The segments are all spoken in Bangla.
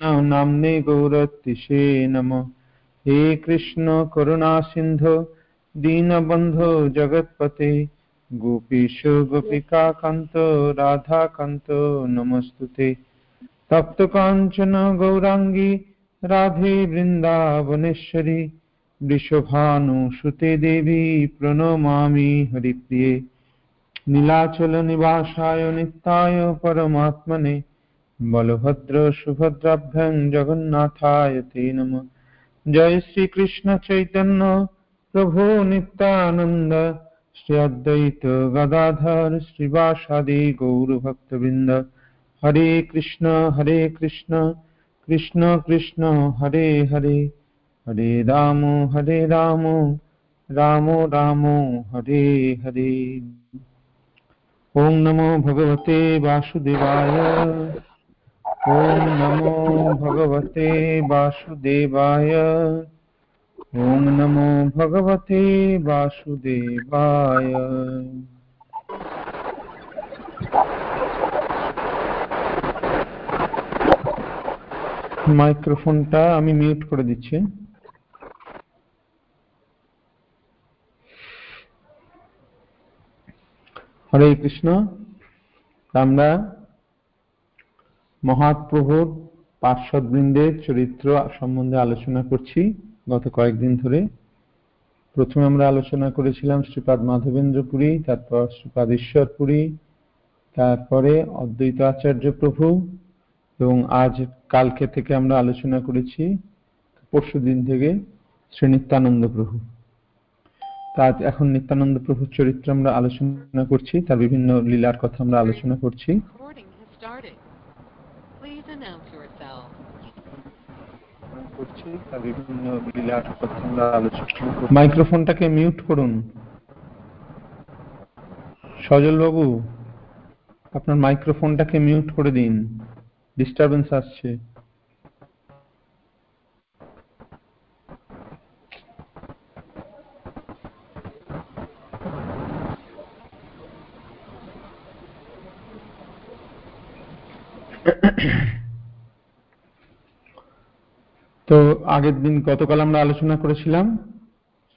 नाम्ने गौरतिशे नमः हे कृष्ण करुणा सिन्धो दीनबन्धो जगत्पते गोपीश गोपिकान्त राधाकान्त नमस्तु ते तप्तकाञ्चन गौराङ्गी राधे वृन्दावनेश्वरी वृषभानुसुते देवी प्रणमामि हरिप्रिये नीलाचलनिवासाय नित्याय परमात्मने बलभद्रसुभद्राभ्यां जगन्नाथाय ते नमः जय श्रीकृष्णचैतन्य प्रभो नित्यानन्द श्री अद्वैत गदाधर श्रीवासादि गौरभक्तवृन्द हरे कृष्ण हरे कृष्ण कृष्ण कृष्ण हरे हरे हरे राम हरे राम राम राम हरे हरे ॐ नमो भगवते वासुदेवाय ॐ नमो भगवते वासुदेवाय ॐ नमो भगवते वासुदेवाय মাইক্রোফোনটা আমি মিউট করে দিচ্ছি হরে কৃষ্ণ আমরা মহাপ্রভুর পার্শ্বদবৃন্দের চরিত্র সম্বন্ধে আলোচনা করছি গত কয়েকদিন ধরে। প্রথমে আমরা আলোচনা করেছিলাম শ্রীপাদ মাধবেন্দ্র পুরী তারপর শ্রীপাদ ঈশ্বরপুরী, তারপরে অদ্বৈত আচার্য প্রভু এবং আজ কালকে থেকে আমরা আলোচনা করেছি পরশু দিন থেকে শ্রী নিত্যানন্দ প্রভু তার এখন নিত্যানন্দ প্রভুর চরিত্র আমরা আলোচনা করছি, তার বিভিন্ন লীলার কথা আমরা আলোচনা করছি। তার বিভিন্ন লীলার কথা আমরা আলোচনা মাইক্রোফোনটাকে মিউট করুন। সজল বাবু আপনার মাইক্রোফোনটাকে মিউট করে দিন। ডিস্টারবেন্স আসছে তো আগের দিন গতকাল আমরা আলোচনা করেছিলাম,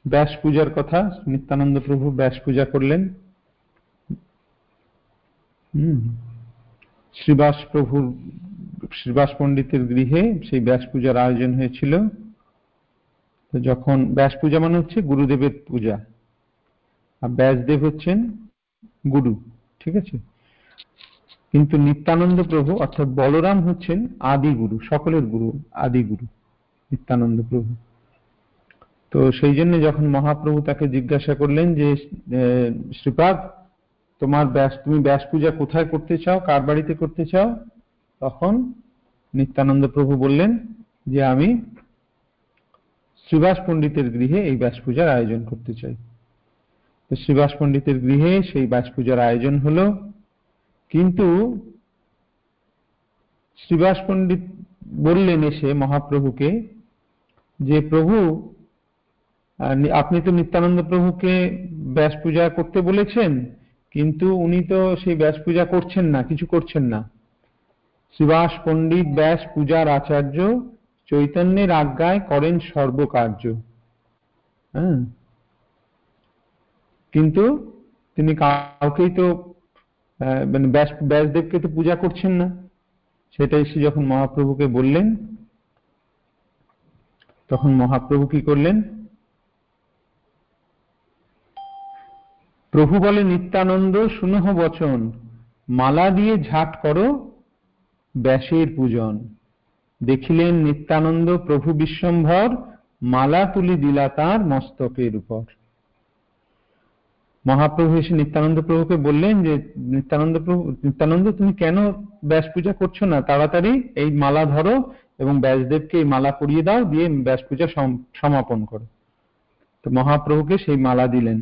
ব্যাস পূজার কথা, নিত্যানন্দ প্রভু ব্যাস পূজা করলেন। শ্রীবাস প্রভুর, শ্রীবাস পণ্ডিতের গৃহে সেই ব্যাস পূজার আয়োজন হয়েছিল। তো যখন ব্যাস পূজা মানে হচ্ছে গুরুদেবের পূজা। আর ব্যাসদেব হচ্ছেন গুরু, ঠিক আছে? কিন্তু নিত্যানন্দ প্রভু অর্থাৎ বলরাম হচ্ছেন আদি গুরু সকলের গুরু আদি গুরু নিত্যানন্দ প্রভু। তো সেই জন্য যখন মহাপ্রভু তাকে জিজ্ঞাসা করলেন যে শ্রীপাদ, তোমার ব্যাস, তুমি ব্যাস পূজা কোথায় করতে চাও? কার বাড়িতে করতে চাও? তখন নিত্যানন্দ প্রভু বললেন যে, আমি শ্রীবাস পণ্ডিতের গৃহে এই ব্যাস পূজার আয়োজন করতে চাই। তো শ্রীবাস পণ্ডিতের গৃহে সেই ব্যাস পূজার আয়োজন হলো, কিন্তু শ্রীবাস পণ্ডিত বললেন এসে মহাপ্রভুকে যে প্রভু আপনি তো নিত্যানন্দ প্রভুকে ব্যাস পূজা করতে বলেছেন, কিন্তু উনি তো সেই ব্যাস পূজা করছেন না, কিছু করছেন না। শ্রীবাস পণ্ডিত ব্যাস পূজার আচার্য চৈতন্যের আজ্ঞায় করেন সর্বকার্য। হ্যাঁ। কিন্তু তিনি কাউকেই তো মানে ব্যাস ব্যাসদেবকে তো পূজা করছেন না। সেটাই এসে যখন মহাপ্রভুকে বললেন তখন মহাপ্রভু কি করলেন? প্রভু বলে, নিত্যানন্দ সুনহ বচন, মালা দিয়ে ঝাট করো ব্যাসের পূজন। দেখিলেন নিত্যানন্দ প্রভু বিশ্বম্ভর মালা তুলি দিলা তার মস্তকের উপর। মহাপ্রভু এসে নিত্যানন্দ প্রভুকে বললেন যে, নিত্যানন্দ প্রভু, নিত্যানন্দ, তুমি কেন ব্যাস পূজা করছ না? তাড়াতাড়ি এই মালা ধরো এবং ব্যাসদেবকে এই মালা পরিয়ে দাও, দিয়ে ব্যাস পূজা সমাপন করো। তো মহাপ্রভুকে সেই মালা দিলেন।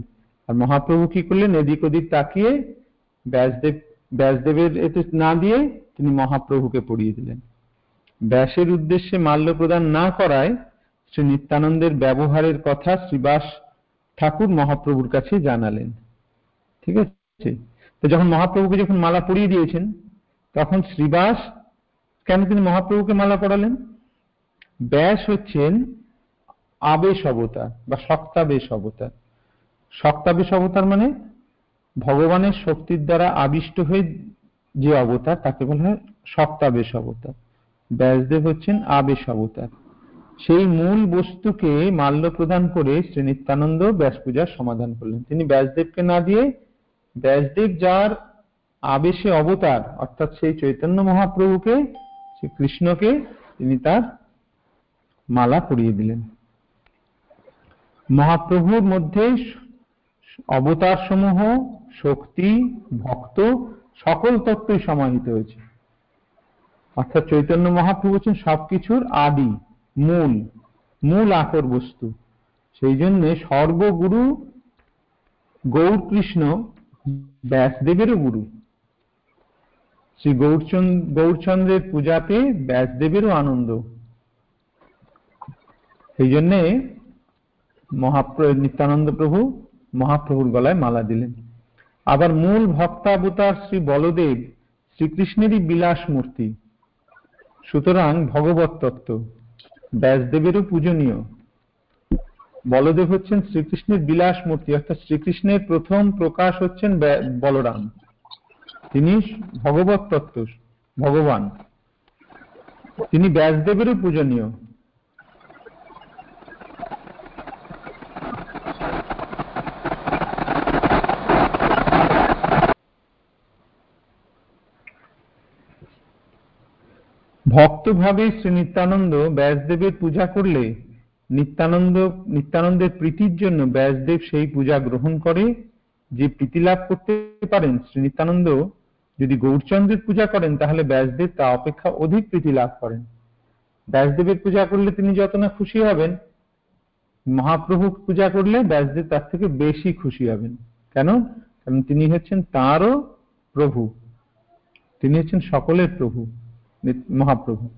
আর মহাপ্রভু কি করলেন? এদিক ওদিক তাকিয়ে ব্যাসদেব, ব্যাসদেবের এতে না দিয়ে তিনি মহাপ্রভুকে পড়িয়ে দিলেন। ব্যাসের উদ্দেশ্যে মাল্য প্রদান না করায় শ্রী নিত্যানন্দের ব্যবহারের কথা শ্রীবাস ঠাকুর মহাপ্রভুর কাছে জানালেন। ঠিক আছে? তো যখন মহাপ্রভুকে যখন মালা পরিয়ে দিয়েছেন, তখন শ্রীবাস কেন তিনি মহাপ্রভুকে মালা পড়ালেন? ব্যাস হচ্ছেন আবেশ অবতার বা শক্তাবেশ অবতার শক্তাবেশ অবতার মানে ভগবানের শক্তির দ্বারা আবিষ্ট হয়ে যে অবতার, তাকে বলা হয় শক্তাবেশ অবতার ব্যাসদেব হচ্ছেন আবেশ অবতার সেই মূল বস্তুকে মাল্য প্রদান করে শ্রী নিত্যানন্দ ব্যাস পূজার সমাধান করলেন। তিনি ব্যাসদেবকে না দিয়ে ব্যাসদেব যার আবেশে অবতার, অর্থাৎ সেই চৈতন্য মহাপ্রভুকে শ্রী কৃষ্ণকে তিনি তার মালা পরিয়ে দিলেন। মহাপ্রভুর মধ্যে অবতার সমূহ শক্তি, ভক্ত সকল তত্ত্বই সমাহিত হয়েছে। অর্থাৎ চৈতন্য মহাপ্রভু হচ্ছেন সবকিছুর আদি, মূল মূল আকর বস্তু। সেই জন্য সর্বগুরু গৌর কৃষ্ণ ব্যাসদেবেরও গুরু। শ্রী গৌরচন্দ্র গৌরচন্দ্রের পূজাতে ব্যাসদেবেরও আনন্দ। সেই জন্যে মহাপ্রভু নিত্যানন্দ প্রভু মহাপ্রভুর গলায় মালা দিলেন। আবার মূল ভক্তাবতার শ্রী বলদেব শ্রীকৃষ্ণেরই বিলাস মূর্তি। সুতরাং ভগবত তত্ত্ব, ব্যাসদেবেরও পূজনীয়। বলদেব হচ্ছেন শ্রীকৃষ্ণের বিলাস মূর্তি, অর্থাৎ শ্রীকৃষ্ণের প্রথম প্রকাশ হচ্ছেন বলরাম। তিনি ভগবত তত্ত্ব, ভগবান। তিনি ব্যাসদেবেরও পূজনীয়। ভক্তভাবে শ্রী নিত্যানন্দ ব্যাসদেবের পূজা করলে নিত্যানন্দ, নিত্যানন্দের প্রীতির জন্য ব্যাসদেব সেই পূজা গ্রহণ করে, যে প্রীতি লাভ করতে পারেন শ্রী নিত্যানন্দ যদি গৌরচন্দ্রের পূজা করেন, তাহলে ব্যাসদেব তা অপেক্ষা অধিক প্রীতি লাভ করেন। ব্যাসদেবের পূজা করলে তিনি যত না খুশি হবেন মহাপ্রভু পূজা করলে ব্যাসদেব তার থেকে বেশি খুশি হবেন। কেন? কারণ তিনি হচ্ছেন তাঁরও প্রভু। তিনি হচ্ছেন সকলের প্রভু, মহাপ্রভু,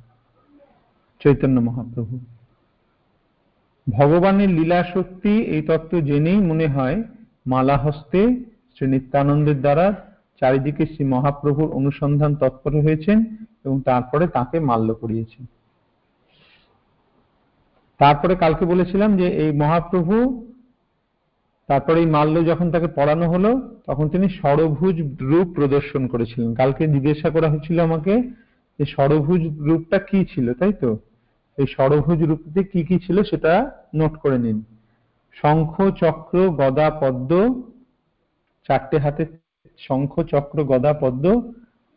চৈতন্য মহাপ্রভু। ভগবানের লীলা শক্তি এই তত্ত্ব জেনেই মনে হয় মালা হস্তে শ্রী নিত্যানন্দের দ্বারা চারিদিকে শ্রী মহাপ্রভুর অনুসন্ধান তৎপর হয়েছেন এবং তারপরে তাকে মাল্য করিয়েছেন। তারপরে কালকে বলেছিলাম যে এই মহাপ্রভু, তারপরে এই মাল্য যখন তাকে পড়ানো হলো, তখন তিনি সরভুজ রূপ প্রদর্শন করেছিলেন। কালকে জিজ্ঞাসা করা হয়েছিল আমাকে যে সরভুজ রূপটা কি ছিল, তাই তো? এই সরভুজ রূপটি কি কি ছিল সেটা নোট করে নিন। শঙ্খ, চক্র, গদা, পদ্ম, চারটে হাতে শঙ্খ চক্র গদা পদ্ম,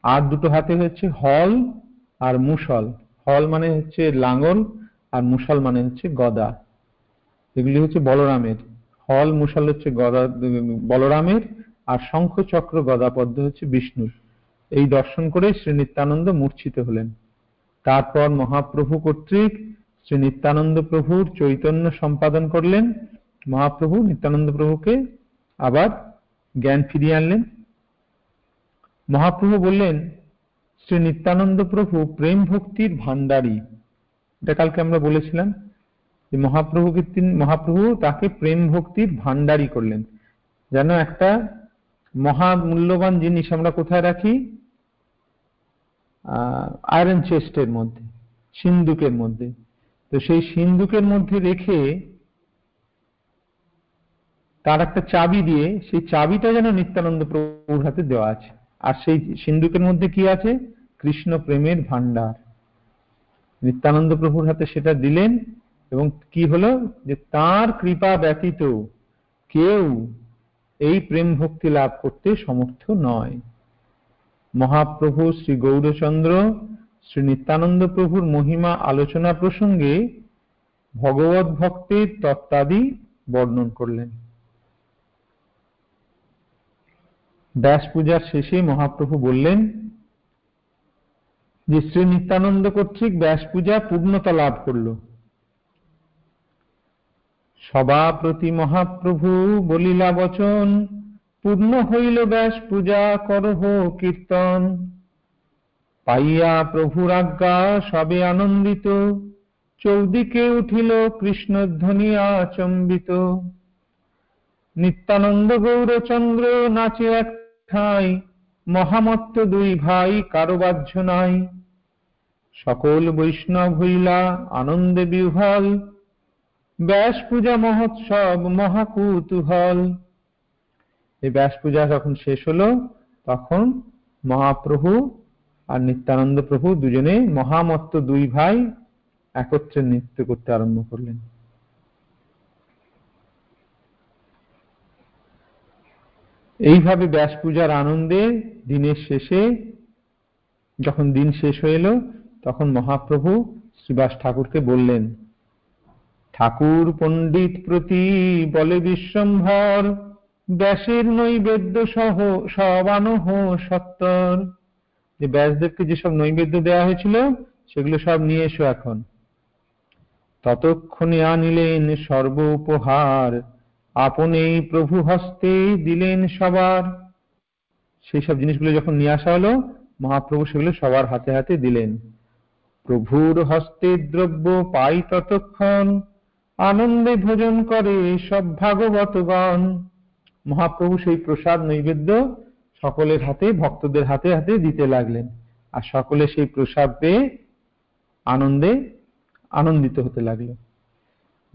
আর দুটো হাতে হচ্ছে হল আর মুসল হল মানে হচ্ছে লাঙ্গল আর মুসল মানে হচ্ছে গদা। এগুলি হচ্ছে বলরামের। হল মুসল হচ্ছে গদা, বলরামের, আর শঙ্খ চক্র গদা পদ্ম হচ্ছে বিষ্ণুর। এই দর্শন করে শ্রী নিত্যানন্দ মূর্ছিত হলেন। তারপর মহাপ্রভু কর্তৃক শ্রী নিত্যানন্দ প্রভুর চৈতন্য সম্পাদন করলেন। মহাপ্রভু নিত্যানন্দ প্রভুকে আবার জ্ঞান ফিরিয়ে আনলেন। মহাপ্রভু বললেন, শ্রী নিত্যানন্দ প্রভু প্রেম ভক্তির ভান্ডারী এটা কালকে আমরা বলেছিলাম যে মহাপ্রভুকে তিনি, মহাপ্রভু তাকে প্রেম ভক্তির ভান্ডারী করলেন। যেন একটা মহা মূল্যবান জিনিস আমরা কোথায় রাখি? আয়রন চেস্টের মধ্যে, সিন্ধুকের মধ্যে। তো সেই সিন্ধুকের মধ্যে রেখে তার একটা চাবি দিয়ে, সেই চাবিটা যেন নিত্যানন্দ প্রভুর হাতে দেওয়া আছে। আর সেই সিন্ধুকের মধ্যে কি আছে? কৃষ্ণ প্রেমের ভান্ডার নিত্যানন্দ প্রভুর হাতে সেটা দিলেন এবং কি হলো? যে তার কৃপা ব্যতীত কেউ এই প্রেম ভক্তি লাভ করতে সমর্থ নয়। মহাপ্রভু শ্রী গৌরচন্দ্র, শ্রী নিত্যানন্দ প্রভুর মহিমা আলোচনা প্রসঙ্গে ভগবত ভক্তের তত্ত্বাদি বর্ণন করলেন। ব্যাস পূজার শেষে মহাপ্রভু বললেন, যে শ্রী নিত্যানন্দ কর্তৃক ব্যাস পূজা পূর্ণতা লাভ করল। সভাপ্রতি মহাপ্রভু বলিলা, বচন, পূর্ণ হইল ব্যাস পূজা, করহ কীর্তন। পাইয়া প্রভুর আজ্ঞা সবে আনন্দিত, চৌদিকে উঠিল কৃষ্ণধ্বনি আচম্বিত। নিত্যানন্দ গৌরচন্দ্র নাচে এক ঠাই মহামত্ত দুই ভাই কারও বাহ্য নাই। সকল বৈষ্ণব হইলা আনন্দে বিহ্বল। ব্যাস পূজা মহোৎসব মহাকুতূহল এই ব্যাস পূজা যখন শেষ হলো, তখন মহাপ্রভু আর নিত্যানন্দ প্রভু দুজনে মহামত্ত দুই ভাই একত্রে নৃত্য করতে আরম্ভ করলেন। এইভাবে ব্যাস পূজার আনন্দে দিনের শেষে যখন দিন শেষ হয়ে এলো, তখন মহাপ্রভু শ্রীবাস ঠাকুরকে বললেন, ঠাকুর পণ্ডিত প্রতি বলে বিশ্বম্ভর, ব্যাসের নৈবেদ্য সহ সবানহ সত্তর। যে ব্যাসদেবকে যেসব নৈবেদ্য দেওয়া হয়েছিল, সেগুলো সব নিয়ে এসো এখন। ততক্ষণে আনিলেন সর্ব উপহার। আপনেই প্রভু হস্তে দিলেন সবার। সেই সব জিনিসগুলো যখন নিয়ে আসা হলো, মহাপ্রভু সেগুলো সবার হাতে হাতে দিলেন। প্রভুর হস্তে দ্রব্য পাই ততক্ষণ, আনন্দে ভোজন করে সব ভাগবতগণ। মহাপ্রভু সেই প্রসাদ নৈবেদ্য সকলের হাতে, ভক্তদের হাতে হাতে দিতে লাগলেন। আর সকলে সেই প্রসাদ পেয়ে আনন্দে আনন্দিত হতে লাগল।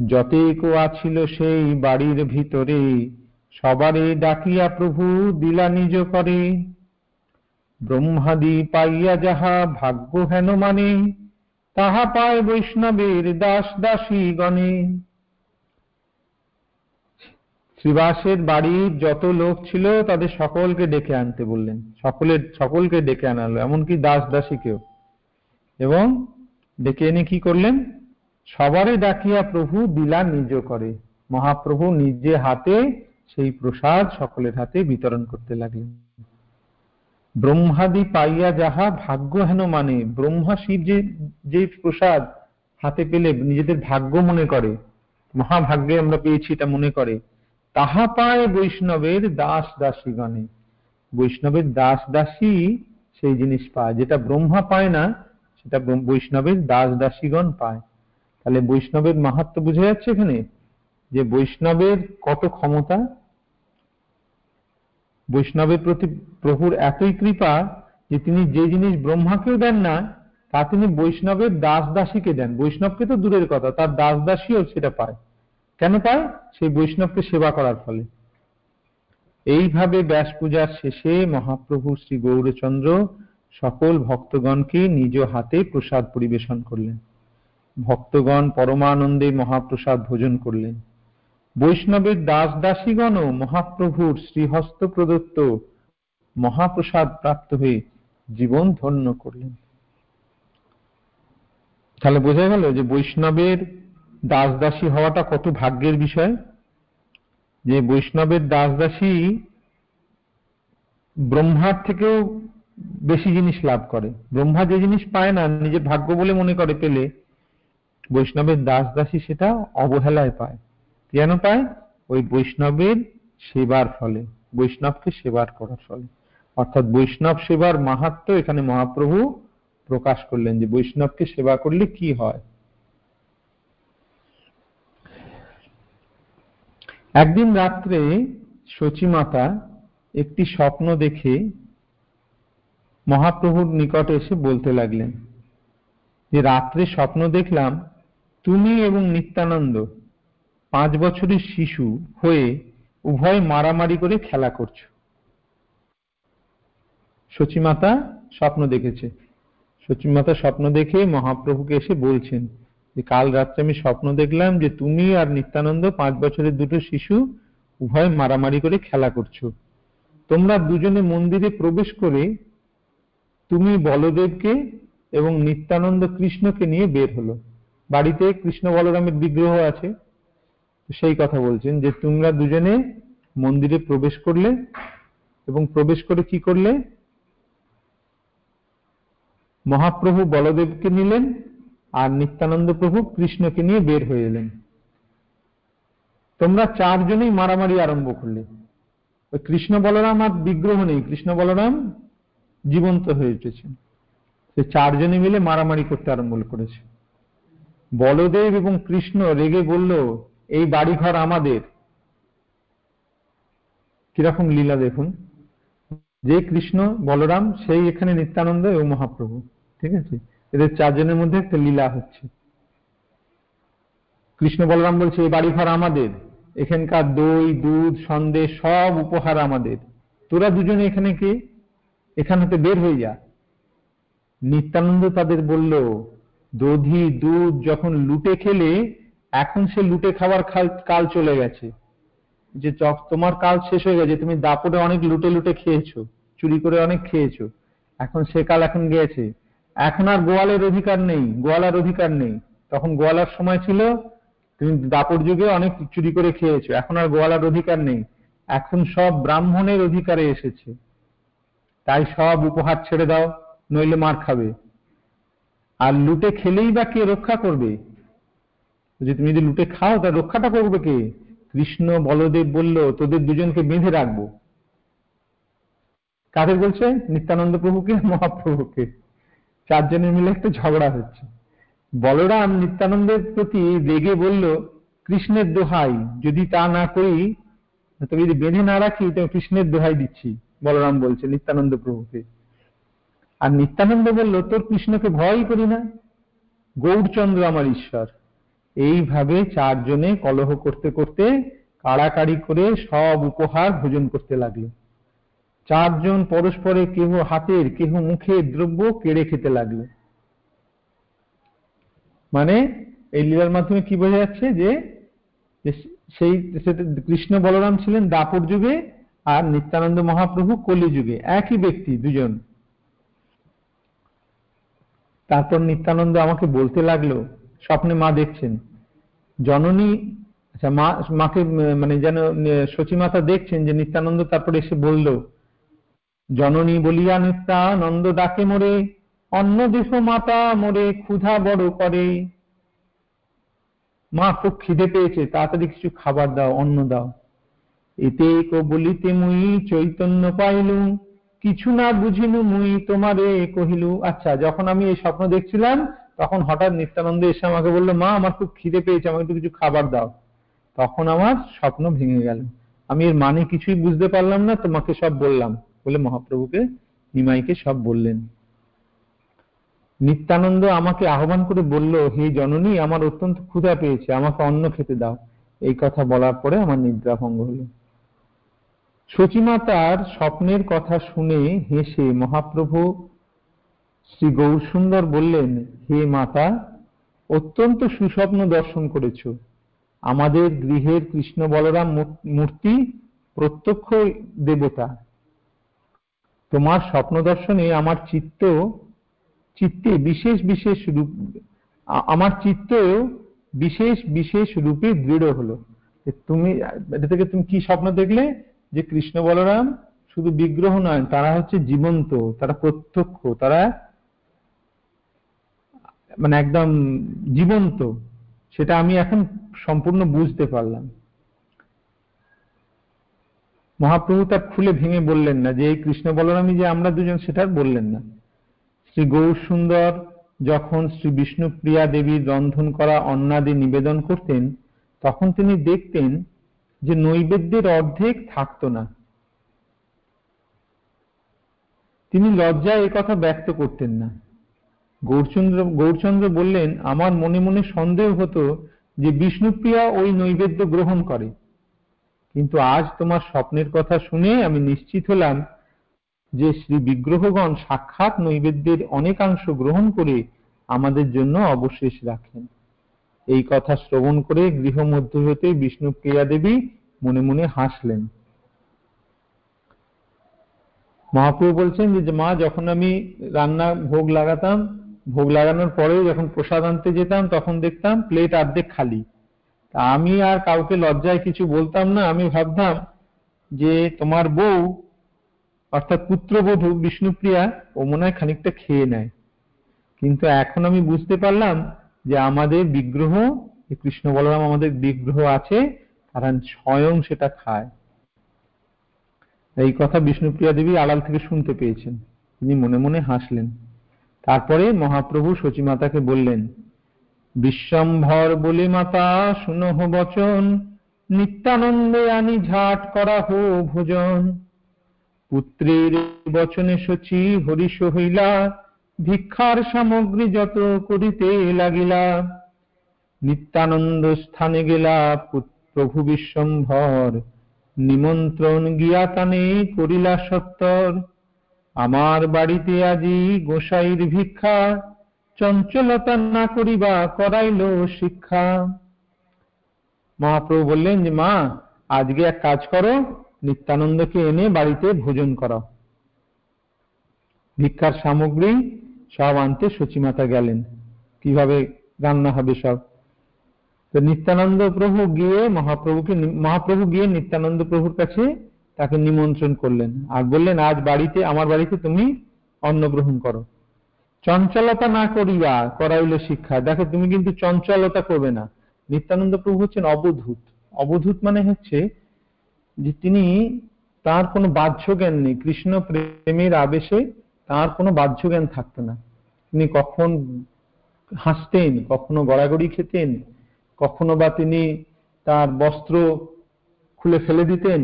যতেক আছিল সেই বাড়ির ভিতরে, সবারে ডাকিয়া প্রভু দিলা নিজ করে। ব্রহ্মাদি পাইয়া যাহা ভাগ্য হেন মানে তাহা পায় বৈষ্ণবের দাস দাসী গণে শ্রীবাসের বাড়ির যত লোক ছিল তাদের সকলকে ডেকে আনতে বললেন। সকলের, সকলকে ডেকে আনালো এমনকি দাস দাসীকেও। এবং ডেকে এনে কি করলেন? সবারে ডাকিয়া প্রভু দিলা নিজ করে। মহাপ্রভু নিজে হাতে সেই প্রসাদ সকলের হাতে বিতরণ করতে লাগলেন। ব্রহ্মাদি পাইয়া যাহা ভাগ্য হেন মানে ব্রহ্মা শিব যে যে প্রসাদ হাতে পেলে নিজেদের ভাগ্য মনে করে, মহাভাগ্যে আমরা পেয়েছি এটা মনে করে, তাহা পায় বৈষ্ণবের দাস দাসীগণে। বৈষ্ণবের দাস দাসী সেই জিনিস পায়, যেটা ব্রহ্মা পায় না, সেটা বৈষ্ণবের দাস দাসীগণ পায়। তাহলে বৈষ্ণবের মাহাত্ম বুঝে যাচ্ছে এখানে? যে বৈষ্ণবের কত ক্ষমতা? বৈষ্ণবের প্রতি প্রভুর এতই কৃপা যে তিনি যে জিনিস ব্রহ্মাকেও দেন না, তা তিনি বৈষ্ণবের দাস দাসীকে দেন। বৈষ্ণবকে তো দূরের কথা, তার দাস দাসীও সেটা পায়। কেন পায়? সেই বৈষ্ণবকে সেবা করার ফলে। এইভাবে ব্যাস পূজার শেষে মহাপ্রভু শ্রী গৌরচন্দ্র সকল ভক্তগণকে নিজ হাতে প্রসাদ পরিবেশন করলেন। ভক্তগণ পরমানন্দে মহাপ্রসাদ ভোজন করলেন। বৈষ্ণবের দাস দাসীগণও মহাপ্রভুর শ্রীহস্ত প্রদত্ত মহাপ্রসাদ প্রাপ্ত হয়ে জীবন ধন্য করলেন। তাহলে বোঝা গেল যে বৈষ্ণবের দাস দাসী হওয়াটা কত ভাগ্যের বিষয়? যে বৈষ্ণবের দাস দাসী ব্রহ্মার থেকেও বেশি জিনিস লাভ করে। ব্রহ্মা যে জিনিস পায় না, নিজের ভাগ্য বলে মনে করে পেলে বৈষ্ণবের দাস দাসী সেটা অবহেলায় পায়। কেন পায়? ওই বৈষ্ণবের সেবার ফলে, বৈষ্ণবকে সেবার করার ফলে। অর্থাৎ বৈষ্ণব সেবার মাহাত্ম এখানে মহাপ্রভু প্রকাশ করলেন যে বৈষ্ণবকে সেবা করলে কি হয়? একদিন রাত্রে সচিমাতা একটি স্বপ্ন দেখে মহাপ্রভুর নিকটে এসে বলতে লাগলেন যে, রাত্রে স্বপ্ন দেখলাম তুমি এবং নিত্যানন্দ পাঁচ বছরের শিশু হয়ে উভয় মারামারি করে খেলা করছ। সচিমাতা স্বপ্ন দেখেছে। সচিমাতা স্বপ্ন দেখে মহাপ্রভুকে এসে বলছেন যে, কাল রাত্রে আমি স্বপ্ন দেখলাম যে, তুমি আর নিত্যানন্দ পাঁচ বছরের দুটো শিশু উভয় মারামারি করে খেলা করছ। তোমরা দুজনে মন্দিরে প্রবেশ করে তুমি বলদেবকে এবং নিত্যানন্দ কৃষ্ণকে নিয়ে বের হলো। বাড়িতে কৃষ্ণ বলরামের বিগ্রহ আছে সেই কথা বলছেন যে তোমরা দুজনে মন্দিরে প্রবেশ করলে এবং প্রবেশ করে কি করলে? মহাপ্রভু বলদেবকে নিলেন আর নিত্যানন্দ প্রভু কৃষ্ণকে নিয়ে বের হয়ে এলেন। তোমরা চারজনেই মারামারি আরম্ভ করলে। কৃষ্ণ বলরাম আর বিগ্রহ নেই, কৃষ্ণ বলরাম জীবন্ত হয়ে উঠেছেন। সে চারজনে মিলে মারামারি করতে আরম্ভ করেছে। বলদেব এবং কৃষ্ণ রেগে বলল, এই বাড়িঘর আমাদের। কীরকম লীলা দেখুন। যে কৃষ্ণ, বলরাম, সেই এখানে নিত্যানন্দ এবং মহাপ্রভু, ঠিক আছে? এদের চারজনের মধ্যে একটা লীলা হচ্ছে। কৃষ্ণ, বলরাম বলছে, এই বাড়ি ঘর আমাদের। এখানকার দই, দুধ, সন্দেশ সব উপহার আমাদের। তোরা দুজনে এখানে কে? এখান হতে বের হয়ে যা। নিত্যানন্দ তাদের বলল দধি, দুধ যখন লুটে খেলে, এখন সে লুটে খাবার কাল চলে গেছে। যে তোমার কাল শেষ হয়ে গেছে, তুমি দাপটে অনেক লুটে লুটে খেয়েছো, চুরি করে অনেক খেয়েছো। এখন সে কাল এখন গেছে। এখন আর গোয়ালের অধিকার নেই, গোয়ালার অধিকার নেই। তখন গোয়ালার সময় ছিল, তুমি দাপট যুগে অনেক চুরি করে খেয়েছো, এখন আর গোয়ালার অধিকার নেই। এখন সব ব্রাহ্মণের অধিকারে এসেছে। তাই সব উপহার ছেড়ে দাও, নইলে মার খাবে। আর লুটে খেলেই বা কে রক্ষা করবে? যে তুমি যদি লুটে খাও তা রক্ষাটা করবে কে? কৃষ্ণ বলদেব বলল, তোদের দুজনকে বেঁধে রাখব। কাদের বলছে? নিত্যানন্দ প্রভুকে মহাপ্রভুকে? চারজনের মিলে একটা ঝগড়া হচ্ছে। বলরাম নিত্যানন্দের প্রতি রেগে বলল, কৃষ্ণের দোহাই, যদি তা না করি তবে যদি বেঁধে না রাখি, তো কৃষ্ণের দোহাই দিচ্ছি। বলরাম বলছে নিত্যানন্দ প্রভুকে। আর নিত্যানন্দ বলল, তোর কৃষ্ণকে ভয়ই করি না। গৌরচন্দ্র আমার ঈশ্বর। এইভাবে চারজনে কলহ করতে করতে কাড়াকাড়ি করে সব উপহার ভোজন করতে লাগল। চারজন পরস্পরে কেহ হাতের, কেহ মুখের দ্রব্য কেড়ে খেতে লাগল। মানে এই লীলার মাধ্যমে কি বোঝা যাচ্ছে যে সেই কৃষ্ণ বলরাম ছিলেন দাপর যুগে আর নিত্যানন্দ মহাপ্রভু কলি যুগে একই ব্যক্তি, দুজন। তারপর নিত্যানন্দ আমাকে বলতে লাগল, স্বপ্নে মা দেখছেন। জননী আচ্ছা মা, মাকে মানে যেন সচিমাতা দেখছেন যে নিত্যানন্দ তারপরে এসে বলল, জননী বলিয়া, নিত্যানন্দ ডাকে মোরে অন্য দেশ মাতা মোরে ক্ষুধা বড় করে। মা খুব খিদে পেয়েছে, তাড়াতাড়ি কিছু খাবার দাও, অন্ন দাও। এতে কো বলিতে মুই চৈতন্য পাইলু কিছু না বুঝিনু মুই তোমারে কহিলু আচ্ছা যখন আমি এই স্বপ্ন দেখছিলাম, তখন হঠাৎ নিত্যানন্দ এসে আমাকে বলল, মা, আমার খুব খিদে পেয়েছে, আমাকে একটু কিছু খাবার দাও। তখন আমার স্বপ্ন ভেঙে গেল। আমি এর মানে কিছুই বুঝতে পারলাম না, তোমাকে সব বললাম বলে মহাপ্রভুকে নিমাইকে সব বললেন। নিত্যানন্দ আমাকে আহ্বান করে বলল, হে জননী, আমার অত্যন্ত ক্ষুধা পেয়েছে, আমাকে অন্ন খেতে দাও। এই কথা বলার পরে আমার নিদ্রা ভঙ্গ হলো। সচিমাতার স্বপ্নের কথা শুনে হেসে মহাপ্রভু শ্রী গৌরসুন্দর বললেন, হে মাতা, অত্যন্ত সুস্বপ্ন দর্শন করেছ। আমাদের গৃহের কৃষ্ণ বলরাম মূর্তি প্রত্যক্ষ দেবতা। তোমার স্বপ্ন দর্শনে আমার চিত্ত, চিত্তে বিশেষ বিশেষ রূপ আমার চিত্ত বিশেষ বিশেষ রূপে দৃঢ় হলো। তুমি এটা থেকে তুমি কি স্বপ্ন দেখলে? যে কৃষ্ণ বলরাম শুধু বিগ্রহ নয়, তারা হচ্ছে জীবন্ত, তারা প্রত্যক্ষ, তারা মানে একদম জীবন্ত। সেটা আমি এখন সম্পূর্ণ বুঝতে পারলাম। মহাপ্রভু তার খুলে ভেঙে বললেন না যে, এই কৃষ্ণ বলরামই যে আমরা দুজন, সেটা বললেন না। শ্রী গৌর সুন্দর যখন শ্রী বিষ্ণুপ্রিয়া দেবীর রন্ধন করা অন্নাদি নিবেদন করতেন, তখন তিনি দেখতেন যে নৈবেদ্যের অর্ধেক থাকত না। তিনি লজ্জায় কথা ব্যক্ত করতেন না। গৌরচন্দ্র গৌরচন্দ্র বললেন, আমার মনে মনে সন্দেহ হতো যে বিষ্ণুপ্রিয়া ওই নৈবেদ্য গ্রহণ করে। কিন্তু আজ তোমার স্বপ্নের কথা শুনে আমি নিশ্চিত হলাম যে শ্রী বিগ্রহগণ সাক্ষাৎ নৈবেদ্যের অনেকাংশ গ্রহণ করে আমাদের জন্য অবশেষ রাখেন। এই কথা শ্রবণ করে গৃহ মধ্য হতে বিষ্ণুপ্রিয়া দেবী মনে মনে হাসলেন। মহাপ্রভু বলছেন যে মা, যখন আমি রান্না ভোগ লাগাতাম, ভোগ লাগানোর পরেও যখন প্রসাদ আনতে যেতাম, তখন দেখতাম প্লেট অর্ধেক খালি। আমি আর কাউকে লজ্জায় কিছু বলতাম না, আমি ভাবতাম যে, তোমার বউ, অর্থাৎ পুত্রবধূ বিষ্ণুপ্রিয়া, ও মনে হয় খানিকটা খেয়ে নেয়। কিন্তু এখন আমি বুঝতে পারলাম যে আমাদের বিগ্রহ কৃষ্ণ বলরাম আমাদের বিগ্রহ আছে, তারা স্বয়ং সেটা খায়। এই কথা বিষ্ণুপ্রিয়া দেবী আড়াল থেকে শুনতে পেয়েছেন। তিনি মনে মনে হাসলেন। তারপরে মহাপ্রভু সচিমাতাকে বললেন, বিশ্বম্ভর বলে মাতা শুনহ বচন, নিত্যানন্দে আনি ঝাট করা হো ভোজন। পুত্রের বচনে সচি হরিষ হইলা ভিক্ষার সামগ্রী যত করিতে লাগিলা, নিত্যানন্দ স্থানে গেলা প্রভু বিশ্বম্ভর, নিমন্ত্রণ গিয়া তানে করিলা সত্তর। আমার বাড়িতে আজি গোসাইর ভিক্ষা, চঞ্চলতা না করিবা করাইল শিক্ষা। মহাপ্রভু বললেন যে, মা, আজকে এক কাজ করো, নিত্যানন্দকে এনে বাড়িতে ভোজন করাও। ভিক্ষার সামগ্রী সব আনতে সচিমাতা গেলেন। কীভাবে রান্না হবে সব? তো নিত্যানন্দ প্রভু গিয়ে মহাপ্রভুকে মহাপ্রভু গিয়ে নিত্যানন্দ প্রভুর কাছে তাকে নিমন্ত্রণ করলেন আর বললেন, আজ বাড়িতে, আমার বাড়িতে তুমি অন্ন গ্রহণ করো। চঞ্চলতা না করিয়া করাইল শিক্ষা। দেখো, তুমি কিন্তু চঞ্চলতা করবে না। নিত্যানন্দ প্রভু হচ্ছেন অবধূত। অবধূত মানে হচ্ছে যে তিনি তার কোনো বাহ্য জ্ঞান নেই। কৃষ্ণ প্রেমের আবেশে তার কোনো বাহ্য জ্ঞান থাকতো না। তিনি কখন হাসতেন, কখনো গড়াগড়ি খেতেন, কখনো বা তিনি তার বস্ত্র খুলে ফেলে দিতেন,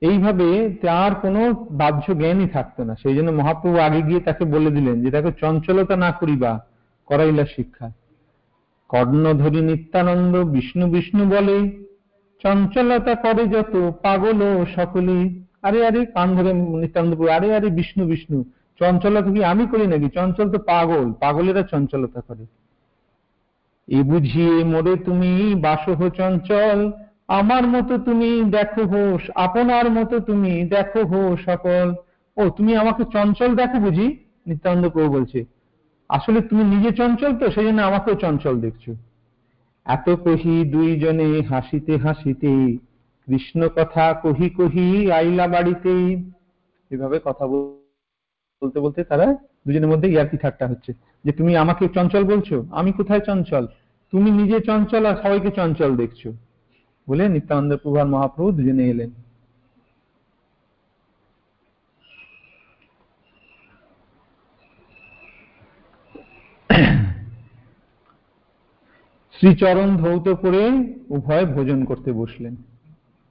এইভাবে তার কোনো বাহ্য জ্ঞানই থাকতো না। সেই জন্য মহাপ্রভু আগে গিয়ে তাকে বলে দিলেন যে তাকে চঞ্চলতা না করিবা, করাইলা শিক্ষা। কর্ণ ধরি নিত্যানন্দ, বিষ্ণু বিষ্ণু বলে, চঞ্চলতা করে যত পাগল সকলে। আরে আরে, কান ধরে নিত্যানন্দ আরে আরে, বিষ্ণু বিষ্ণু। চঞ্চলতা কি আমি করি নাকি? চঞ্চল তো পাগল, পাগলেরা চঞ্চলতা করে। এ বুঝিয়ে মোরে তুমি বাসহ চঞ্চল, আমার মতো তুমি দেখো হোস আপনার মতো তুমি দেখো হো সকল। ও, তুমি আমাকে চঞ্চল দেখো বুঝি? নিত্যানন্দ প্রভু বলছে, আসলে তুমি নিজে চঞ্চল তো সেই জন্য আমাকেও চঞ্চল দেখছ। এত কহি দুইজনে হাসিতে হাসিতে, কৃষ্ণ কথা কহি কহি আইলা বাড়িতে। এভাবে কথা বলতে বলতে তারা দুজনের মধ্যে ইয়ার্কি ঠাট্টা হচ্ছে। যে তুমি আমাকে চঞ্চল বলছো? আমি কোথায় চঞ্চল? তুমি নিজে চঞ্চল আর সবাইকে চঞ্চল দেখছ। বলে নিত্যানন্দ প্রভার মহাপ্রভু দুজনে এলেন। শ্রীচরণ ধৌত করে উভয় ভোজন করতে বসলেন।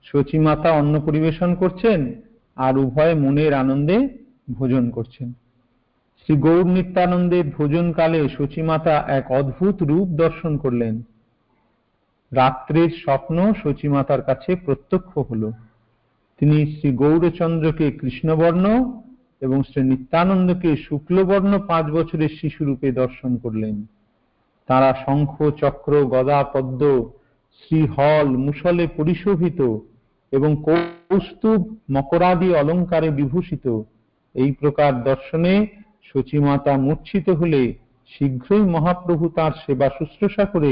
শচী মাতা অন্ন পরিবেশন করছেন আর উভয় মনের আনন্দে ভোজন করছেন। শ্রী গৌর নিত্যানন্দের ভোজনকালে শচীমাতা এক অদ্ভুত রূপ দর্শন করলেন। রাত্রের স্বপ্ন শচীমাতার কাছে প্রত্যক্ষ হল। তিনি শ্রী গৌরচন্দ্রকে কৃষ্ণবর্ণ এবং শ্রী নিত্যানন্দকে শুক্লবর্ণ পাঁচ বছরের শিশুরূপে দর্শন করলেন। তারা শঙ্খ, চক্র, গদা, পদ্ম, শ্রীহল, মুসলে পরিশোভিত এবং কৌস্তুভ, মকরাদি অলঙ্কারে বিভূষিত। এই প্রকার দর্শনে সচিমাতা মূর্ছিত হলে শীঘ্রই মহাপ্রভু তার সেবা শুশ্রূষা করে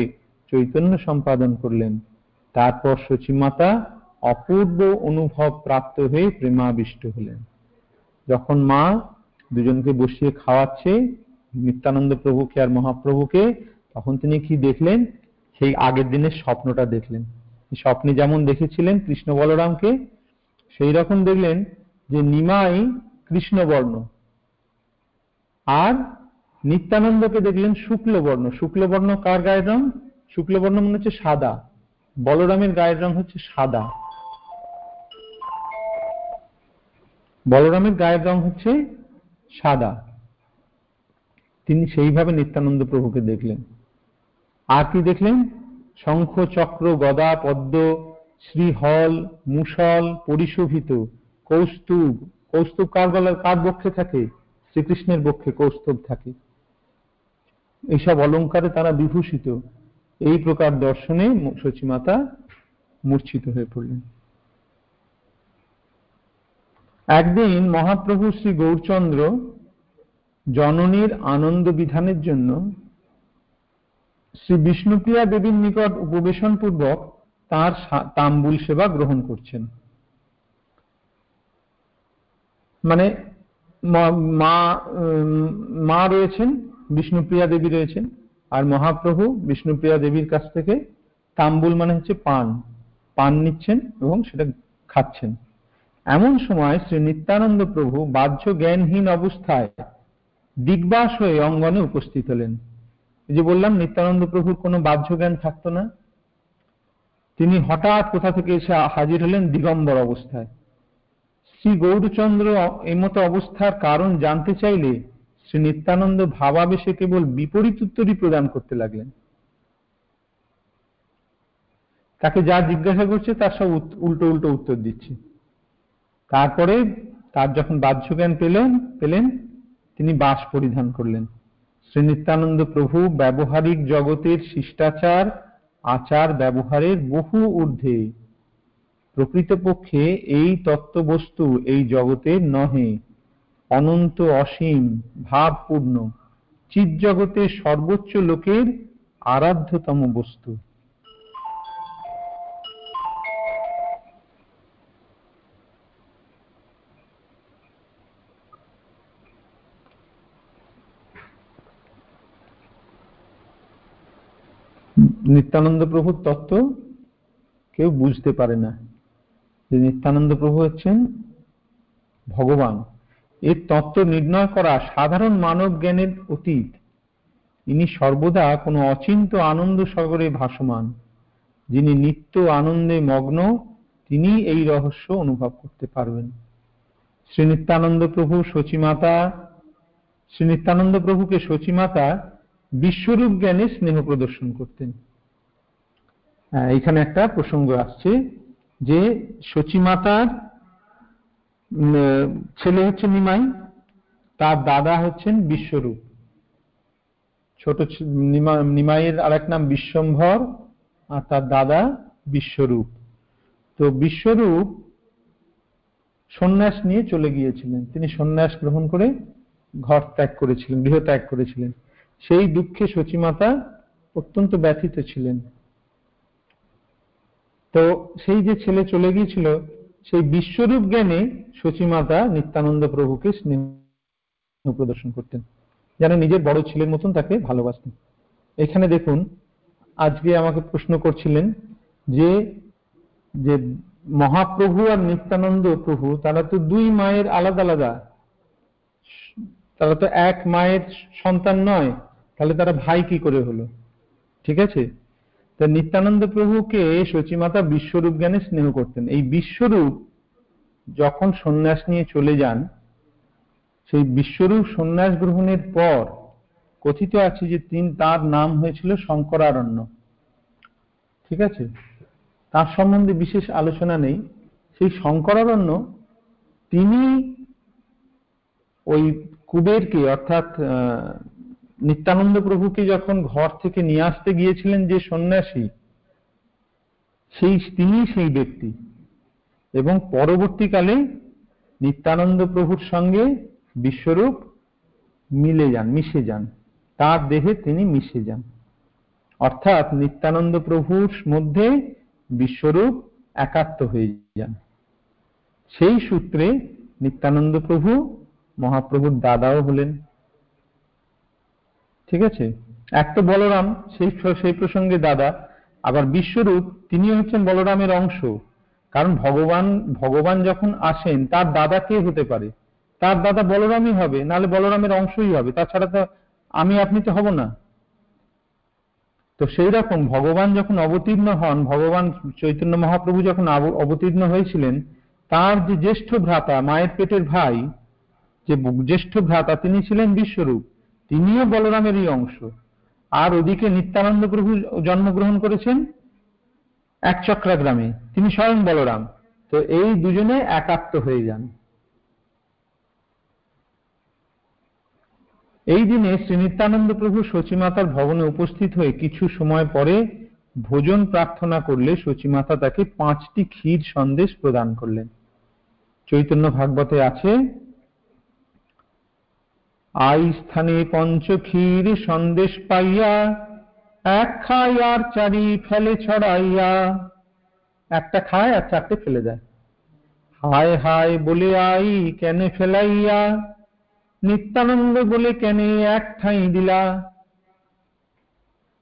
চৈতন্য সম্পাদন করলেন। তারপর সচিমাতা অপূর্ব অনুভব প্রাপ্ত হয়ে প্রেমাবিষ্ট হলেন। যখন মা দুজনকে বসিয়ে খাওয়াচ্ছে নিত্যানন্দ প্রভুকে আর মহাপ্রভুকে, তখন তিনি কি দেখলেন? সেই আগের দিনের স্বপ্নটা দেখলেন। স্বপ্নে যেমন দেখেছিলেন কৃষ্ণ বলরামকে, সেই রকম দেখলেন যে নিমাই কৃষ্ণবর্ণ। আর নিত্যানন্দকে দেখলেন শুক্লবর্ণ। শুক্লবর্ণ কার গায়ের রং? শুক্লবর্ণ মনে হচ্ছে সাদা। বলরামের গায়ের রং হচ্ছে সাদা। বলরামের গায়ের রং হচ্ছে সাদা। তিনি সেইভাবে নিত্যানন্দ প্রভুকে দেখলেন। আর কি দেখলেন? শঙ্খ, চক্র, গদা, পদ্ম, শ্রীহল মুসল পরিশোভিত, কৌস্তুভ কৌস্তুভ কার গলার কার বক্ষে থাকে? শ্রীকৃষ্ণের বক্ষে কৌস্তব থাকে। এইসব অলঙ্কারে তারা বিভূষিত। এই প্রকার দর্শনে সচিমাতা মূর্ছিত হয়ে পড়লেন। একদিন মহাপ্রভু শ্রী গৌরচন্দ্র জননীর আনন্দ বিধানের জন্য শ্রী বিষ্ণুপ্রিয়া দেবীর নিকট উপবেশন পূর্বক তার তাম্বুল সেবা গ্রহণ করছেন। মানে মা মা রয়েছেন, বিষ্ণুপ্রিয়া দেবী রয়েছেন, আর মহাপ্রভু বিষ্ণুপ্রিয়া দেবীর কাছ থেকে তাম্বুল মানে হচ্ছে পান পান নিচ্ছেন এবং সেটা খাচ্ছেন। এমন সময় শ্রী নিত্যানন্দ প্রভু বাহ্য জ্ঞানহীন অবস্থায় দিগ্বাস হয়ে অঙ্গনে উপস্থিত হলেন। যে বললাম, নিত্যানন্দ প্রভুর কোনো বাহ্য জ্ঞান থাকতো না। তিনি হঠাৎ কোথা থেকে এসে হাজির হলেন, দিগম্বর অবস্থায়। শ্রী গৌরচন্দ্র এই মতো অবস্থার কারণ জানতে চাইলে শ্রী নিত্যানন্দ ভাবাবেশে কেবল বিপরীত উত্তরই প্রদান করতে লাগলেন। তাকে যা জিজ্ঞাসা করছে তার সব উল্টো উল্টো উত্তর দিচ্ছে। তারপরে তার যখন বাহ্য জ্ঞান পেলেন পেলেন, তিনি বাস পরিধান করলেন। শ্রী নিত্যানন্দ প্রভু ব্যবহারিক জগতের শিষ্টাচার আচার ব্যবহারের বহু ঊর্ধ্বে প্রকৃতপক্ষে এই তত্ত্ববস্তু এই জগতের নহে, অনন্ত অসীম, ভাবপূর্ণ। চিৎ জগতের সর্বোচ্চ লোকের আরাধ্যতম বস্তু। নিত্যানন্দ প্রভুর তত্ত্ব কেউ বুঝতে পারে না। যে নিত্যানন্দ প্রভু হচ্ছেন ভগবান। এর তত্ত্ব নির্ণয় করা সাধারণ মানব জ্ঞানের অতীত। ইনি সর্বদা কোনো অচিন্ত আনন্দ সাগরে ভাসমান। যিনি নিত্য আনন্দে মগ্ন, তিনি এই রহস্য অনুভব করতে পারবেন। শ্রী নিত্যানন্দ প্রভু সচিমাতা শ্রী নিত্যানন্দ প্রভুকে সচিমাতা বিশ্বরূপ জ্ঞানে স্নেহ প্রদর্শন করতেন। এখানে একটা প্রসঙ্গ আসছে। যে সচিমাতার ছেলে হচ্ছে নিমাই, তার দাদা হচ্ছেন বিশ্বরূপ। ছোট নিমাইয়ের আর এক নাম বিশ্বম্ভর, আর তার দাদা বিশ্বরূপ। তো বিশ্বরূপ সন্ন্যাস নিয়ে চলে গিয়েছিলেন। তিনি সন্ন্যাস গ্রহণ করে ঘর ত্যাগ করেছিলেন, গৃহ ত্যাগ করেছিলেন। সেই দুঃখে সচিমাতা অত্যন্ত ব্যথিত ছিলেন। তো সেই যে ছেলে চলে গিয়েছিল, সেই বিশ্বরূপ জ্ঞানে সচিমাতা নিত্যানন্দ প্রভুকে স্নেহ প্রদর্শন করতেন। যেন নিজের বড় ছেলের মতন তাকে ভালোবাসতেন। এখানে দেখুন, আজকে আমাকে প্রশ্ন করছিলেন যে যে মহাপ্রভু আর নিত্যানন্দ প্রভু, তারা তো দুই মায়ের আলাদা আলাদা। তারা তো এক মায়ের সন্তান নয়, তাহলে তারা ভাই কি করে হলো? ঠিক আছে? তা নিত্যানন্দ প্রভুকে সচিমাতা বিশ্বরূপ জ্ঞানে স্নেহ করতেন। এই বিশ্বরূপ যখন সন্ন্যাস নিয়ে চলে যান, সেই বিশ্বরূপ সন্ন্যাস গ্রহণের পর কথিত আছে যে তিন, তার নাম হয়েছিল শঙ্করারণ্য। ঠিক আছে? তার সম্বন্ধে বিশেষ আলোচনা নেই। সেই শঙ্করারণ্য তিনি ওই কুবেরকে, অর্থাৎ নিত্যানন্দ প্রভুকে যখন ঘর থেকে নিয়ে আসতে গিয়েছিলেন যে সন্ন্যাসী, সেই তিনি সেই ব্যক্তি। এবং পরবর্তীকালে নিত্যানন্দ প্রভুর সঙ্গে বিশ্বরূপ মিলে যান, মিশে যান। তার দেহে তিনি মিশে যান। অর্থাৎ নিত্যানন্দ প্রভুর মধ্যে বিশ্বরূপ একাত্ম হয়ে যান। সেই সূত্রে নিত্যানন্দ প্রভু মহাপ্রভুর দাদাও হলেন। ঠিক আছে? এক তো বলরাম, সেই সেই প্রসঙ্গে দাদা। আবার বিশ্বরূপ তিনি হচ্ছেন বলরামের অংশ। কারণ ভগবান ভগবান যখন আসেন, তার দাদা কে হতে পারে? তার দাদা বলরামই হবে, নাহলে বলরামের অংশই হবে। তাছাড়া তো আমি, আপনি তো হব না। তো সেই রকম ভগবান যখন অবতীর্ণ হন, ভগবান চৈতন্য মহাপ্রভু যখন অবতীর্ণ হয়েছিলেন, তার যে জ্যেষ্ঠ ভ্রাতা, মায়ের পেটের ভাই, যে জ্যেষ্ঠ ভ্রাতা, তিনি ছিলেন বিশ্বরূপ। তিনিও বলরামেরই অংশ। আর ওদিকে নিত্যানন্দ প্রভু জন্মগ্রহণ করেছেন এক চক্রা গ্রামে। তিনি স্বয়ং বলরাম। তো এই দুজনে একাত্ম হয়ে যান। এই দিনে শ্রী নিত্যানন্দ প্রভু সচিমাতার ভবনে উপস্থিত হয়ে কিছু সময় পরে ভোজন প্রার্থনা করলে সচিমাতা তাকে পাঁচটি ক্ষীর সন্দেশ প্রদান করলেন। চৈতন্য ভাগবতে আছে আই স্থানে পঞ্চক্ষীর সন্দেশ পাইয়া, এক খায় আর চারি ফেলে ছড়াইয়া। একটা খায় আর চারটে ফেলে দেয়। হায় হায় বলে আই কেন ফেলাইয়া, নিত্যানন্দ বলে কেন এক ঠাঁই দিলা।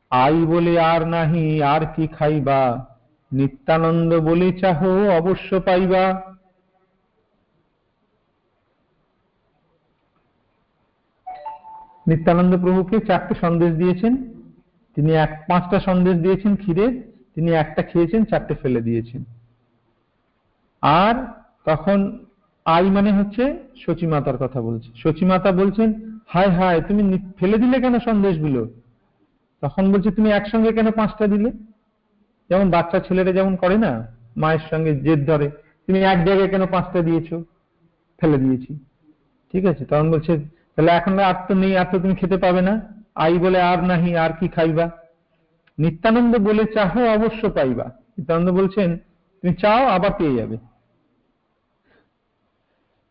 আই বলে আর নাহি, আর কি খাইবা? নিত্যানন্দ বলে চাহ অবশ্য পাইবা। নিত্যানন্দ প্রভুকে চারটে সন্দেশ দিয়েছেন। তিনি এক, পাঁচটা সন্দেশ দিয়েছেন ক্ষীরের তিনি একটা খেয়েছেন, চারটে ফেলে দিয়েছেন। আর তখন আই মানে হচ্ছে সচিমাতার কথা বলছে। সচিমাতা বলছেন, হায় হায়, তুমি ফেলে দিলে কেন সন্দেশগুলো? তখন বলছে, তুমি একসঙ্গে কেন পাঁচটা দিলে? যেমন বাচ্চা ছেলেরা যেমন করে না, মায়ের সঙ্গে জেদ ধরে, তুমি এক জায়গায় কেন পাঁচটা দিয়েছ? ফেলে দিয়েছি। ঠিক আছে? তখন বলছে তাহলে এখন আর তো নেই, আর তো তুমি খেতে পাবে না। আই বলে আর নাহি, আর কি খাইবা? নিত্যানন্দ বলে, চাহো অবশ্য পাইবা। নিত্যানন্দ বলছেন, তুমি চাও, আবার পেয়ে যাবে।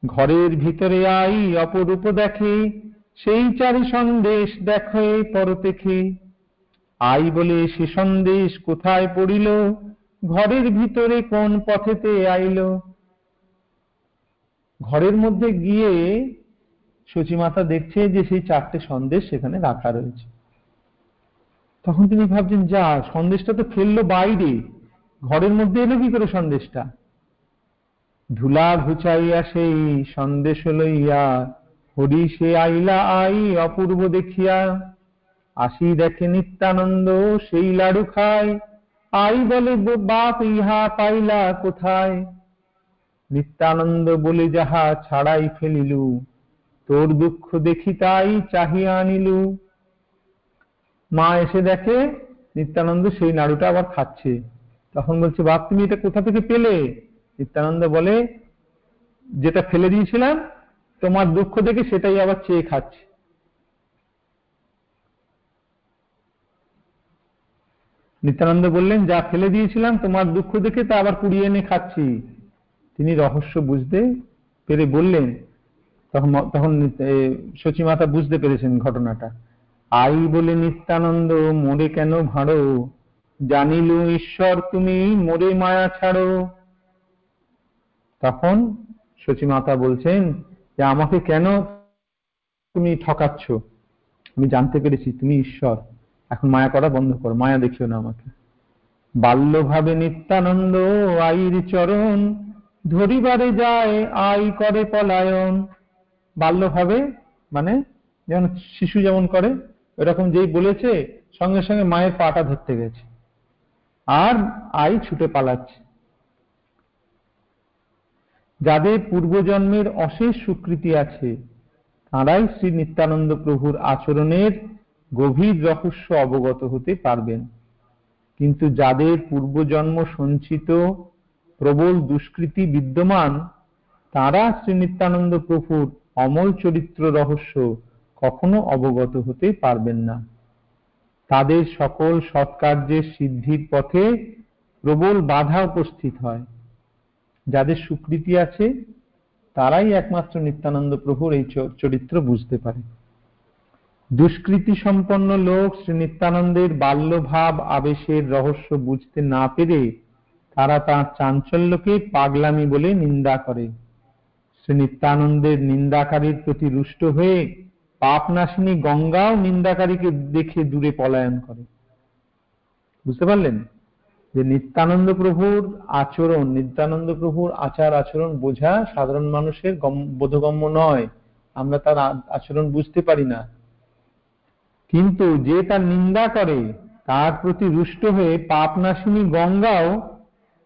ঘরের ভিতরে আই অপরূপ দেখে, সেই চারি সন্দেশ দেখে পরতেখে। আই বলে, সে সন্দেশ কোথায় পড়িল? ঘরের ভিতরে কোন পথেতে আইল? ঘরের মধ্যে গিয়ে সচিমাতা দেখছে যে সেই চারটে সন্দেশ সেখানে রাখা রয়েছে। তখন তিনি ভাবছেন, যা, সন্দেশটা তো ফেলল বাইরে। ঘরের মধ্যে এলো কি করে সন্দেশটা? ধুলা ঘুচাইয়া সেই সন্দেশ লইয়া হরি সে আইলা আই অপূর্ব দেখিয়া। আসি দেখে নিত্যানন্দ, সেই লাড়ু খায়। আই বলে বাপ ইহা পাইলা কোথায়? নিত্যানন্দ বলে, যাহা ছাড়াই ফেলিলু। তোর দুঃখ দেখি তাই চাহিয়া আনিলু মা এসে দেখে, নিত্যানন্দ সেই নাড়ুটা আবার খাচ্ছে। তখন বলছে, বাপ, তুমি এটা কোথা থেকে পেলে? নিত্যানন্দ বলে, যেটা ফেলে দিয়েছিলাম, তোমার দুঃখ দেখে সেটাই আবার চেয়ে খাচ্ছে। নিত্যানন্দ বললেন, যা ফেলে দিয়েছিলাম, তোমার দুঃখ দেখে তা আবার কুড়িয়ে এনে খাচ্ছি। তিনি রহস্য বুঝতে পেরে বললেন তখন তখন সচিমাতা বুঝতে পেরেছেন ঘটনাটা। আই বলে নিত্যানন্দ, মোরে কেন ভাড়ো? জানিলু ঈশ্বর, তুমি মোরে মায়া ছাড়ো। তখন সচিমাতা বলছেন যে, আমাকে কেন তুমি ঠকাচ্ছ? আমি জানতে পেরেছি তুমি ঈশ্বর। এখন মায়া করা বন্ধ করো, মায়া দেখিও না আমাকে। বাল্যভাবে নিত্যানন্দ, আইর চরণ, ধরিবারে যায়, আই করে পলায়ন। বাল্যভাবে মানে যেমন শিশু যেমন করে এরকম যেই বলেছে, সঙ্গে সঙ্গে মায়ের পাটা ধরতে গেছে। আর আই ছুটে পালাচ্ছে। যাদের পূর্বজন্মের অশেষ স্বীকৃতি আছে, তাঁরাই শ্রী নিত্যানন্দ প্রভুর আচরণের গভীর রহস্য অবগত হতে পারবেন। কিন্তু যাদের পূর্বজন্ম সঞ্চিত, প্রবল দুষ্কৃতি বিদ্যমান, তারা শ্রী নিত্যানন্দ প্রভুর অমল চরিত্র রহস্য কখনো অবগত হতে পারবেন না। তাদের সকল সৎকার্যের সিদ্ধির পথে প্রবল বাধা উপস্থিত হয়। যাদের স্বীকৃতি আছে, তারাই একমাত্র নিত্যানন্দ প্রভুর এই চরিত্র বুঝতে পারে। দুষ্কৃতি সম্পন্ন লোক শ্রী নিত্যানন্দের বাল্যভাব আবেশের রহস্য বুঝতে না পেরে তারা তার চাঞ্চল্যকে পাগলামি বলে নিন্দা করে। শ্রী নিত্যানন্দের নিন্দাকারীর প্রতি রুষ্ট হয়ে পাপনাশিনী গঙ্গাও নিন্দাকারীকে দেখে দূরে পলায়ন করে। বুঝতে পারলেন? যে নিত্যানন্দ প্রভুর আচরণ, নিত্যানন্দ প্রভুর আচার আচরণ বোঝা সাধারণ মানুষের বোধগম্য নয়। আমরা তার আচরণ বুঝতে পারি না। কিন্তু যে তার নিন্দা করে, তার প্রতি রুষ্ট হয়ে পাপ নাশিনী গঙ্গাও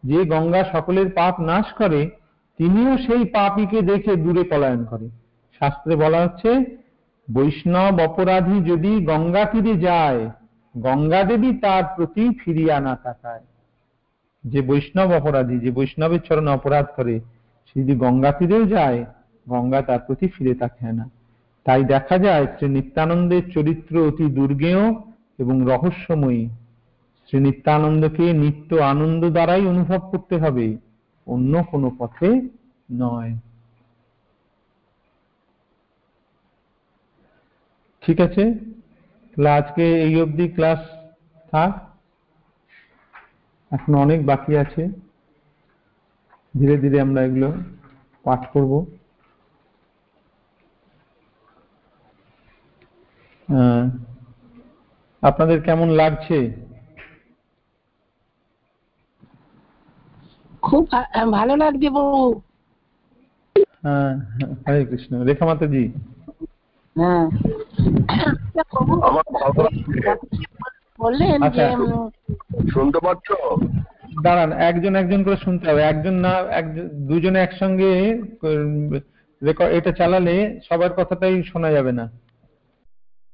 যে গঙ্গা সকলের পাপ নাশ করে তিনিও সেই পাপীকে দেখে দূরে পলায়ন করে শাস্ত্রে বলা হচ্ছে, বৈষ্ণব অপরাধী যদি গঙ্গা তীরে যায়, গঙ্গা দেবী তার প্রতি ফিরিয়া না তাকায়। যে বৈষ্ণব অপরাধী, যে বৈষ্ণবের চরণে অপরাধ করে, সে যদি গঙ্গা তীরেও যায়, গঙ্গা তার প্রতি ফিরে তাকায় না। তাই দেখা যায়, শ্রী নিত্যানন্দের চরিত্র অতি দুর্গেয় এবং রহস্যময়ী। শ্রী নিত্যানন্দকে নিত্য আনন্দ দ্বারাই অনুভব করতে হবে। অন্য কোনো পথে নয়। ঠিক আছে? তাহলে আজকে এই অবধি ক্লাস থাক। এখন অনেক বাকি আছে। ধীরে ধীরে আমরা এগুলো পাঠ করব। আপনাদের কেমন লাগছে? খুব ভালো লাগছে বাবু হ্যাঁ হরে কৃষ্ণ। রেখা মাতাজি। হ্যাঁ। বললেন যে আচ্ছা। শুনতে পাচ্ছ? দাঁড়ান একজন একজন করে শুনতে হবে। একজন না একজন দুজনে একসঙ্গে রেকর্ড এটা চালালে সবার কথাটাই শোনা যাবে না।